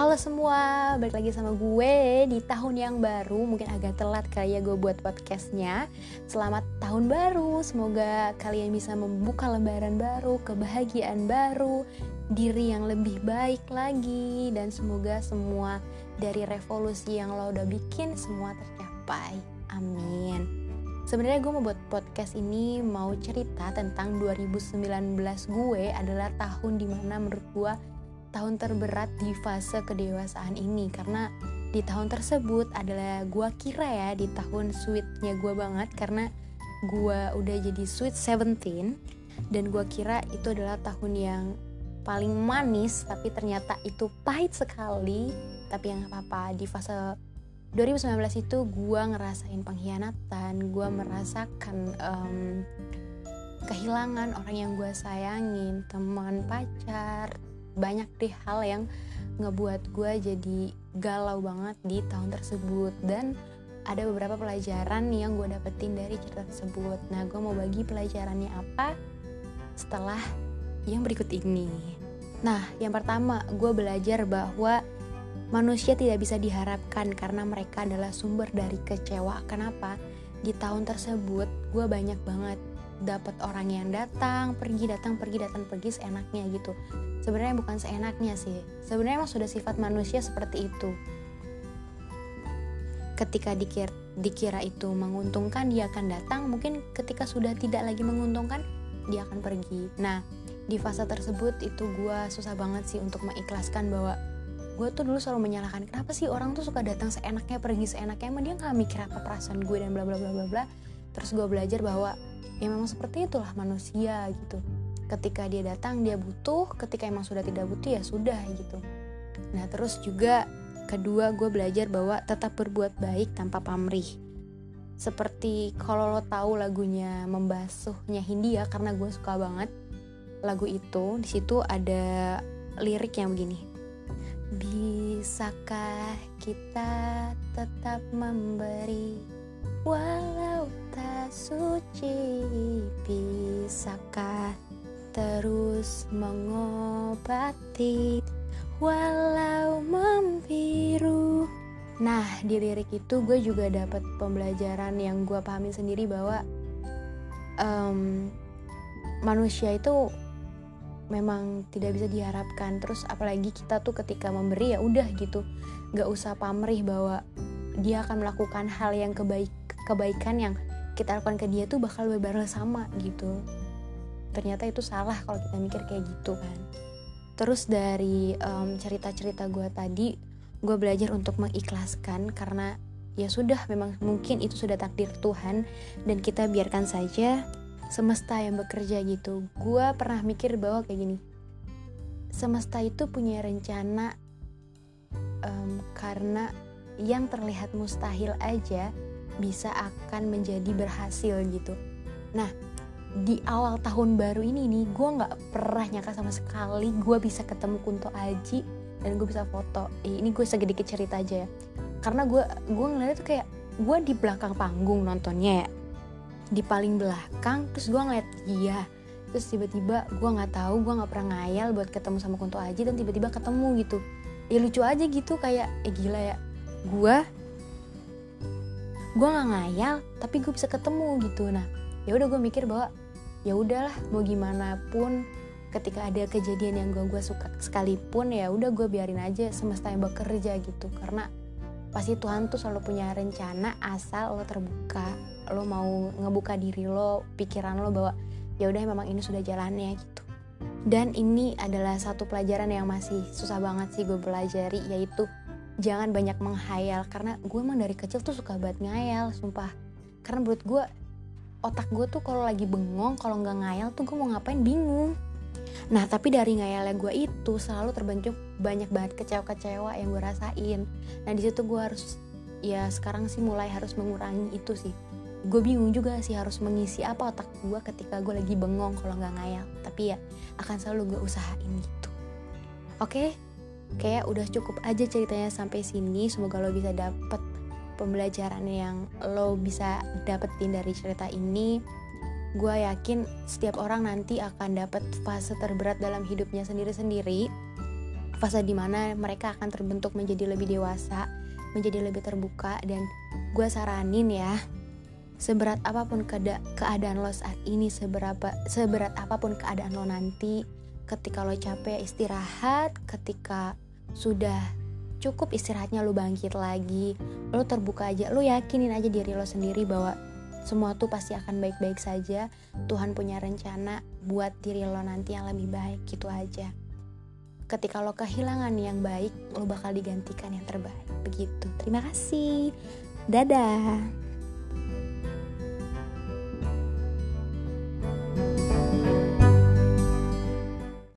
Halo semua, balik lagi sama gue di tahun yang baru. Mungkin agak telat kali ya gue buat podcastnya. Selamat tahun baru, semoga kalian bisa membuka lembaran baru Kebahagiaan baru, diri yang lebih baik lagi. Dan semoga semua dari revolusi yang lo udah bikin semua tercapai. Amin. Sebenarnya gue mau buat podcast ini mau cerita tentang 2019 gue adalah tahun di mana menurut gue tahun terberat di fase kedewasaan ini. Karena di tahun tersebut adalah gua kira ya di tahun sweetnya gua banget. Karena gua udah jadi sweet 17 dan gua kira itu adalah tahun yang paling manis tapi ternyata itu pahit sekali. Tapi yang apa-apa di fase 2019 itu gua ngerasain pengkhianatan. Gua merasakan um, kehilangan orang yang gue sayangin teman pacar banyak deh hal yang ngebuat gue jadi galau banget di tahun tersebut. Dan ada beberapa pelajaran yang gue dapetin dari cerita tersebut. Nah gue mau bagi pelajarannya apa setelah yang berikut ini. Nah yang pertama gue belajar bahwa manusia tidak bisa diharapkan karena mereka adalah sumber dari kecewa. Kenapa? Di tahun tersebut gue banyak banget dapat orang yang datang pergi datang pergi datang pergi seenaknya gitu. Sebenarnya bukan seenaknya sih. Sebenarnya emang sudah sifat manusia seperti itu. Ketika dikira, dikira itu menguntungkan dia akan datang. Mungkin ketika sudah tidak lagi menguntungkan dia akan pergi. Nah di fase tersebut itu gue susah banget sih untuk mengikhlaskan bahwa gue tuh dulu selalu menyalahkan kenapa sih orang tuh suka datang seenaknya pergi seenaknya? Emang dia nggak mikir apa perasaan gue dan bla bla bla bla bla. Terus gue belajar bahwa ya memang seperti itulah manusia gitu. Ketika dia datang dia butuh. Ketika emang sudah tidak butuh ya sudah gitu. Nah terus juga kedua gue belajar bahwa tetap berbuat baik tanpa pamrih. Seperti kalau lo tahu lagunya membasuhnya Hindia karena gue suka banget lagu itu di situ ada lirik yang begini. Bisakah kita tetap memberi walau tak suci bisakah terus mengobati walau membiru? Nah di lirik itu gue juga dapat pembelajaran yang gue pahami sendiri bahwa um, manusia itu memang tidak bisa diharapkan. Terus apalagi kita tuh ketika memberi ya udah gitu. Nggak usah pamrih bahwa dia akan melakukan hal yang kebaik kebaikan yang kita lakukan ke dia tuh bakal berbalas sama gitu. Ternyata itu salah kalau kita mikir kayak gitu kan. Terus dari um, cerita-cerita gue tadi gue belajar untuk mengikhlaskan karena ya sudah memang mungkin itu sudah takdir Tuhan dan kita biarkan saja semesta yang bekerja gitu. Gue pernah mikir bahwa kayak gini semesta itu punya rencana um, karena yang terlihat mustahil aja bisa akan menjadi berhasil gitu. Nah di awal tahun baru ini nih gue nggak pernah nyangka sama sekali gue bisa ketemu Kunto Aji dan gue bisa foto. Eh, ini gue sedikit cerita aja ya. Karena gue gue ngeliat tuh kayak gue di belakang panggung nontonnya ya. Di paling belakang terus gue ngeliat dia. Terus tiba-tiba gue nggak tahu gue nggak pernah ngayal buat ketemu sama Kunto Aji dan tiba-tiba ketemu gitu. Ya lucu aja gitu kayak eh gila ya. Gue gue nggak ngayal tapi gue bisa ketemu gitu. Nah ya udah gue mikir bahwa ya udahlah mau gimana pun ketika ada kejadian yang gue gue suka sekalipun ya udah gue biarin aja semesta yang bekerja gitu. Karena pasti Tuhan tuh selalu punya rencana asal lo terbuka lo mau ngebuka diri lo pikiran lo bahwa ya udah memang ini sudah jalannya gitu. Dan ini adalah satu pelajaran yang masih susah banget sih gue pelajari yaitu jangan banyak menghayal karena gue emang dari kecil tuh suka banget ngayal sumpah. Karena menurut gue otak gue tuh kalau lagi bengong kalau nggak ngayal tuh gue mau ngapain bingung. Nah tapi dari ngayalnya gue itu selalu terbentuk banyak banget kecewa-kecewa yang gue rasain. Nah di situ gue harus ya sekarang sih mulai harus mengurangi itu sih. Gue bingung juga sih harus mengisi apa otak gue ketika gue lagi bengong kalau nggak ngayal. Tapi ya akan selalu gue usahain gitu. Oke? okay? Kayak udah cukup aja ceritanya sampai sini. Semoga lo bisa dapet pembelajaran yang lo bisa dapetin dari cerita ini. Gue yakin setiap orang nanti akan dapet fase terberat dalam hidupnya sendiri-sendiri. Fase di mana mereka akan terbentuk menjadi lebih dewasa menjadi lebih terbuka dan gue saranin ya seberat apa pun keada keadaan lo saat ini seberapa seberat apa pun keadaan lo nanti ketika lo capek istirahat. Ketika sudah cukup istirahatnya lo bangkit lagi lo terbuka aja. Lo yakinin aja diri lo sendiri bahwa semua tuh pasti akan baik-baik saja. Tuhan punya rencana buat diri lo nanti yang lebih baik gitu aja. Ketika lo kehilangan yang baik lo bakal digantikan yang terbaik. Begitu. Terima kasih. Dadah